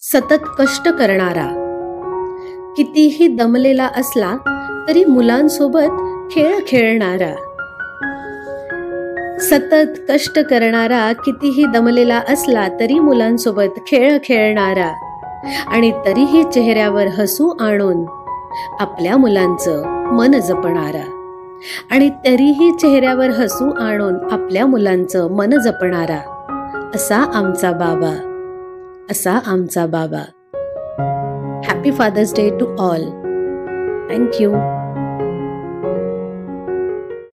सतत कष्ट करणारा. कितीही दमलेला असला तरी मुलांसोबत खेळ खेळणारा. सतत कष्ट करणारा कितीही दमलेला असला तरी मुलांसोबत खेळ खेळणारा. आणि तरीही चेहऱ्यावर हसू आणून आपल्या मुलांचं मन जपणारा. आणि तरीही चेहऱ्यावर हसू आणून आपल्या मुलांचं मन जपणारा. असा आमचा बाबा. असा आमचा बाबा happy fathers day to all thank you